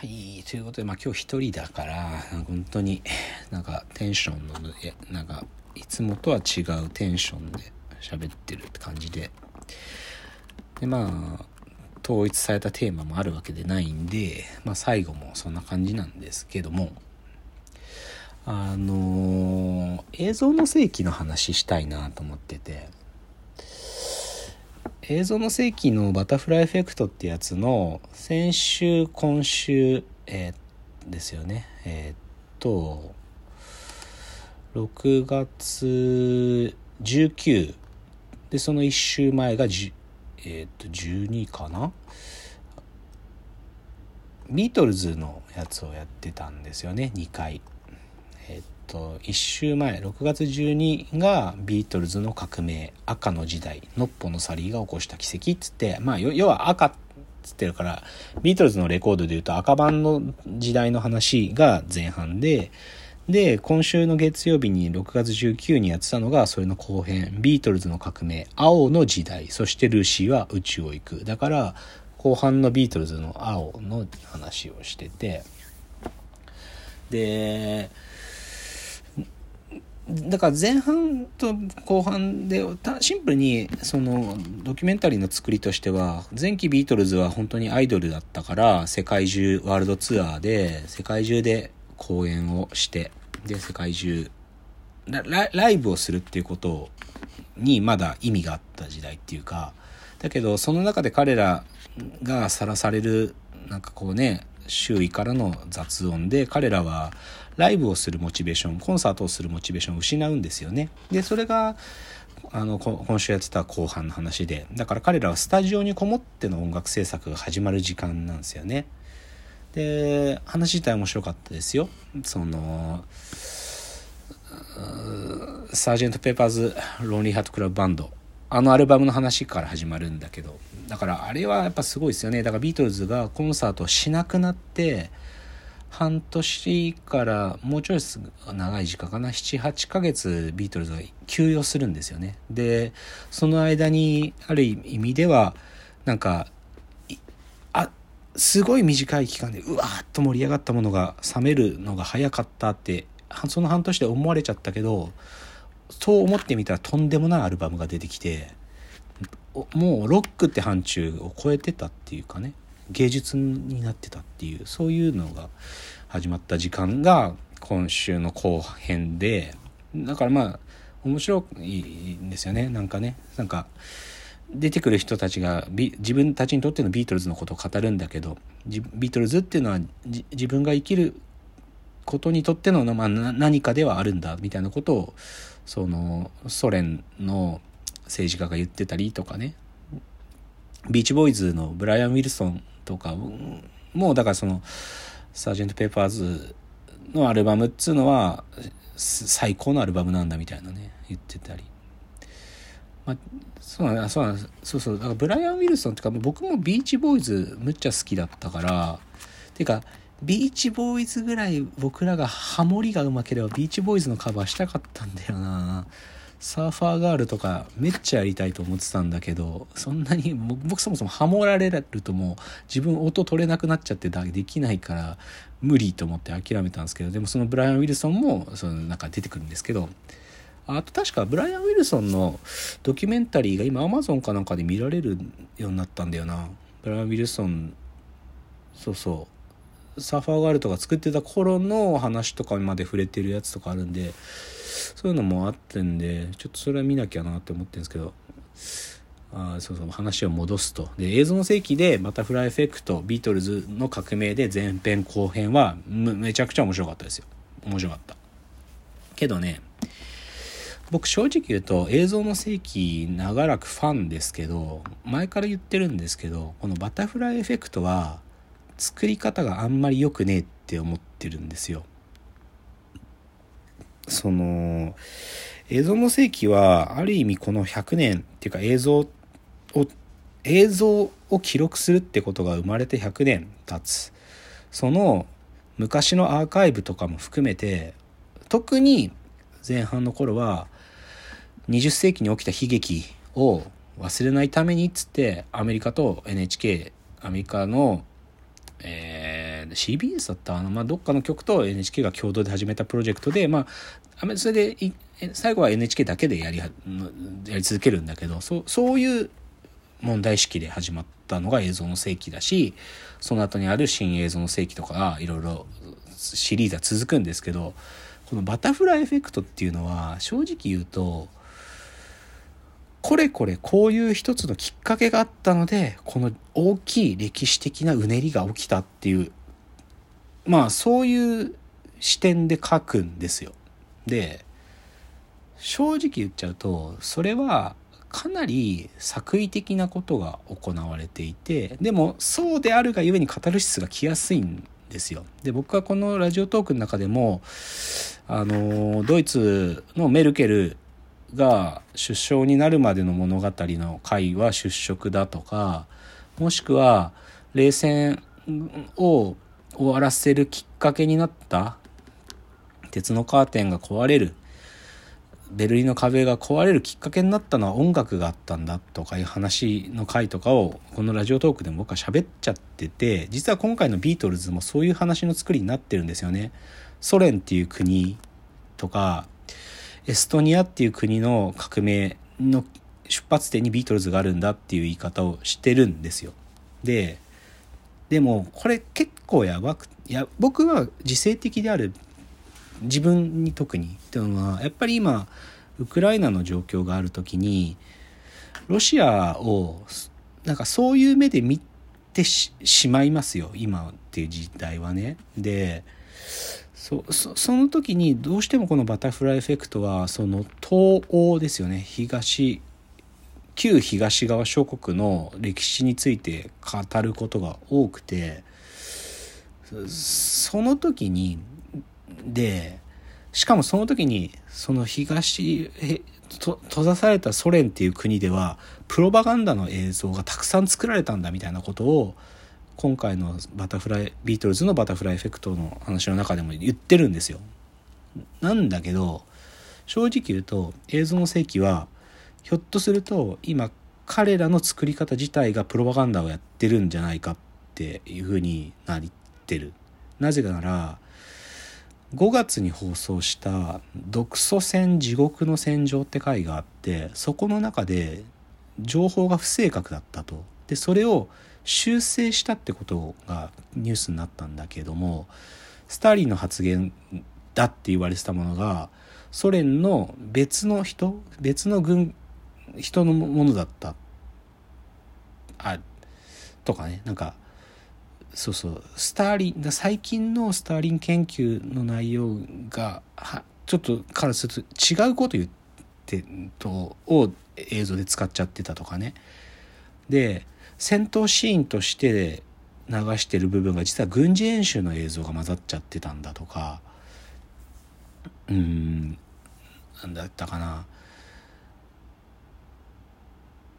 はい、ということで、まあ今日一人だから、本当になんかテンションの、なんかいつもとは違うテンションで喋ってるって感じで。で、まあ、統一されたテーマもあるわけでないんで、まあ最後もそんな感じなんですけども、あのー、映像の世紀の話したいなと思ってて、映像の世紀のバタフライエフェクトってやつの先週今週、えー、ですよね。えー、っと6月19でその1週前が10えー、っと12かな？ビートルズのやつをやってたんですよね2回。えっと1週前6月12がビートルズの革命赤の時代ノッポのサリーが起こした奇跡っつってまあ要は赤っつってるからビートルズのレコードでいうと赤版の時代の話が前半でで今週の月曜日に6月19にやってたのがそれの後編ビートルズの革命青の時代そしてルーシーは宇宙を行く。だから後半のビートルズの青の話をしてて。でだから前半と後半でシンプルにそのドキュメンタリーの作りとしては前期ビートルズは本当にアイドルだったから世界中ワールドツアーで世界中で公演をしてで世界中ライブをするっていうことにまだ意味があった時代っていうかだけどその中で彼らがさらされるなんかこうね周囲からの雑音で彼らはライブをするモチベーションコンサートをするモチベーションを失うんですよね。でそれがあの今週やってた後半の話でだから彼らはスタジオにこもっての音楽制作が始まる時間なんですよね。で話自体面白かったですよ。そのサージェント・ペーパーズ・ロンリー・ハート・クラブ・バンドあのアルバムの話から始まるんだけどだからあれはやっぱすごいですよねだからビートルズがコンサートをしなくなって半年からもうちょい長い時間かな78ヶ月ビートルズが休養するんですよね。でその間にある意味ではなんかあすごい短い期間でうわーっと盛り上がったものが冷めるのが早かったってその半年で思われちゃったけどそう思ってみたらとんでもないアルバムが出てきてもうロックって範疇を超えてたっていうかね。芸術になってたっていうそういうのが始まった時間が今週の後編でだからまあ面白いんですよね。なんかねなんか出てくる人たちが自分たちにとってのビートルズのことを語るんだけどビートルズっていうのは自分が生きることにとっての、まあ、何かではあるんだみたいなことをそのソ連の政治家が言ってたりとかね。ビーチボーイズのブライアン・ウィルソンとかもだからそのサージェント・ペーパーズのアルバムっつうのは最高のアルバムなんだみたいなね言ってたり。まあ、そうなんだそうなんそうそう。だからブライアン・ウィルソンっていうか僕もビーチボーイズむっちゃ好きだったからていうかビーチボーイズぐらい僕らがハモリがうまければビーチボーイズのカバーしたかったんだよな。サーファーガールとかめっちゃやりたいと思ってたんだけどそんなに僕そもそもハモられるともう自分音取れなくなっちゃってできないから無理と思って諦めたんですけどでもそのブライアン・ウィルソンもそのなんか出てくるんですけどあと確かブライアン・ウィルソンのドキュメンタリーが今アマゾンかなんかで見られるようになったんだよな。ブライアン・ウィルソンそうそう。サーファーガールとか作ってた頃の話とかまで触れてるやつとかあるんでそういうのもあってんでちょっとそれは見なきゃなって思ってるんですけどあそうそう話を戻すと。で映像の世紀でバタフライエフェクトビートルズの革命で前編後編はめちゃくちゃ面白かったですよ。面白かった。けどね僕正直言うと映像の世紀長らくファンですけど前から言ってるんですけどこのバタフライエフェクトは作り方があんまり良くねえって思ってるんですよ。その映像の世紀はある意味この100年っていうか映像を映像を記録するってことが生まれて100年経つ。その昔のアーカイブとかも含めて特に前半の頃は20世紀に起きた悲劇を忘れないためにっつってアメリカと NHK アメリカのえ CBS だったあの、まあ、どっかの局と NHK が共同で始めたプロジェクトで、まあ、それで最後は NHK だけでやりやり続けるんだけどそそういう問題意識で始まったのが映像の世紀だしその後にある新映像の世紀とかいろいろシリーズは続くんですけどこのバタフライエフェクトっていうのは正直言うとこれこれこういう一つのきっかけがあったのでこの大きい歴史的なうねりが起きたっていうまあそういう視点で書くんですよ。で正直言っちゃうとそれはかなり作為的なことが行われていてでもそうであるがゆえにカタルシスが来やすいんですよ。で僕はこのラジオトークの中でもあのドイツのメルケルが出生になるまでの物語の回は出色だとかもしくは冷戦を終わらせるきっかけになった？鉄のカーテンが壊れるベルリンの壁が壊れるきっかけになったのは音楽があったんだとかいう話の回とかをこのラジオトークでも僕は喋っちゃってて実は今回のビートルズもそういう話の作りになってるんですよね。ソ連っていう国とかエストニアっていう国の革命の出発点にビートルズがあるんだっていう言い方をしてるんですよ。ででもこれ結構やばくいや僕は自制的である自分に特にっていうのはやっぱり今ウクライナの状況がある時にロシアをなんかそういう目で見てしまいますよ今っていう時代はね。でそその時にどうしてもこのバタフライエフェクトはその東欧ですよね東旧東側諸国の歴史について語ることが多くてその時にでしかもその時にその東閉ざされたソ連っていう国ではプロパガンダの映像がたくさん作られたんだみたいなことを今回のバタフライビートルズのバタフライエフェクトの話の中でも言ってるんですよ。なんだけど正直言うと映像の世紀はひょっとすると今彼らの作り方自体がプロパガンダをやってるんじゃないかっていうふうになってる。なぜなら5月に放送した「独ソ戦地獄の戦場」って回があってそこの中で情報が不正確だったと。でそれを修正したってことがニュースになったんだけどもスターリンの発言だって言われてたものがソ連の別の人別の軍人のものだった。あとかね。なんかそうそう。スターリン最近のスターリン研究の内容がはちょっとからすると違うこと言ってとを映像で使っちゃってたとかね。で戦闘シーンとして流してる部分が実は軍事演習の映像が混ざっちゃってたんだとか。うんなんだったかな。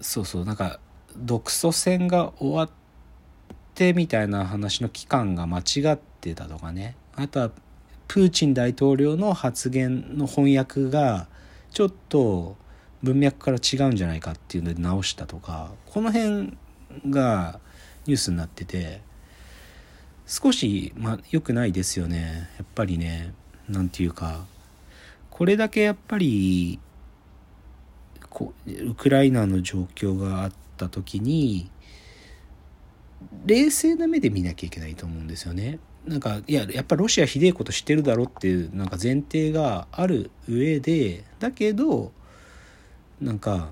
そうそう。なんか独ソ戦が終わってみたいな話の期間が間違ってたとかね。あとはプーチン大統領の発言の翻訳がちょっと文脈から違うんじゃないかっていうので直したとかこの辺がニュースになってて少し、まあ、良くないですよね。やっぱりね。何て言うか。これだけやっぱりこウクライナの状況があった時に冷静な目で見なきゃいけないと思うんですよね。なんかいややっぱロシアひでえことしてるだろっていうなんか前提がある上でだけどなんか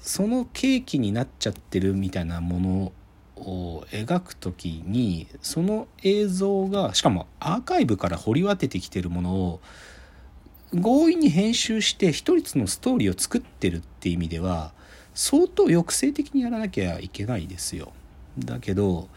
その契機になっちゃってるみたいなものを描く時にその映像がしかもアーカイブから掘り当ててきてるものを強引に編集して一つのストーリーを作ってるって意味では相当抑制的にやらなきゃいけないですよ。だけど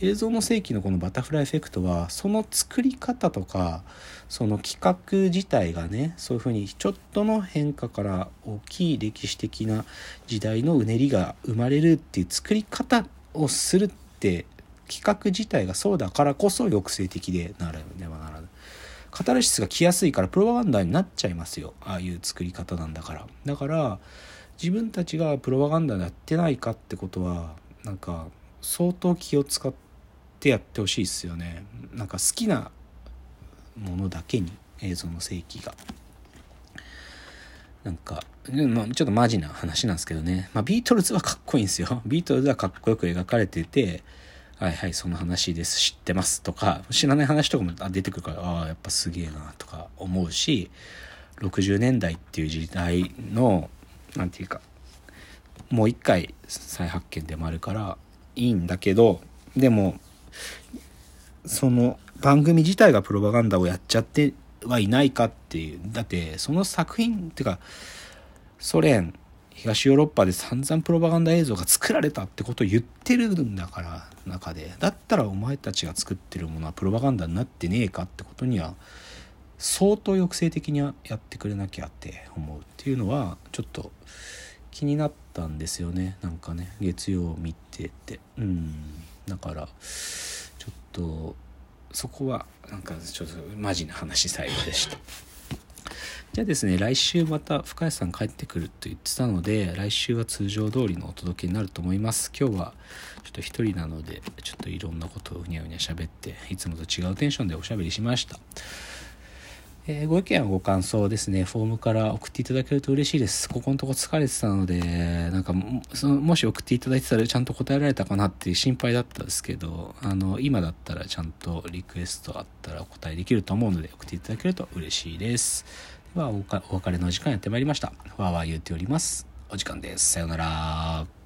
映像の世紀のこのバタフライエフェクトはその作り方とかその企画自体がねそういうふうにちょっとの変化から大きい歴史的な時代のうねりが生まれるっていう作り方をするって企画自体がそうだからこそ抑制的でならねばならぬ。カタルシスが来やすいからプロパガンダになっちゃいますよ。ああいう作り方なんだから。だから自分たちがプロパガンダやってないかってことはなんか相当気を使ってやってほしいですよね。なんか好きなものだけに映像の世紀が。なんか、ま、ちょっとマジな話なんですけどね、まあ、ビートルズはかっこいいんですよ。ビートルズはかっこよく描かれててはいはいその話です知ってますとか知らない話とかも出てくるからああやっぱすげえなとか思うし60年代っていう時代の何て言うかもう一回再発見でもあるからいいんだけどでもその番組自体がプロパガンダをやっちゃってはいないかっていう。だってその作品っていうかソ連東ヨーロッパで散々プロパガンダ映像が作られたってことを言ってるんだから中で。だったらお前たちが作ってるものはプロパガンダになってねえかってことには相当抑制的にやってくれなきゃって思うっていうのはちょっと気になったんですよね。なんかね月曜見てて。うん。だからちょっとそこはなんかちょっとマジな話最後でした。じゃですね来週また深谷さん帰ってくると言ってたので来週は通常通りのお届けになると思います今日はちょっと一人なのでちょっといろんなことをうにゃうにゃ喋っていつもと違うテンションでおしゃべりしましたえ、ご意見やご感想ですね、フォームから送っていただけると嬉しいです。ここのとこ疲れてたので、なんかその、もし送っていただいてたらちゃんと答えられたかなっていう心配だったんですけど、あの、今だったらちゃんとリクエストあったらお答えできると思うので、送っていただけると嬉しいです。ではお、お別れの時間やってまいりました。わーわー言っております。お時間です。さようなら。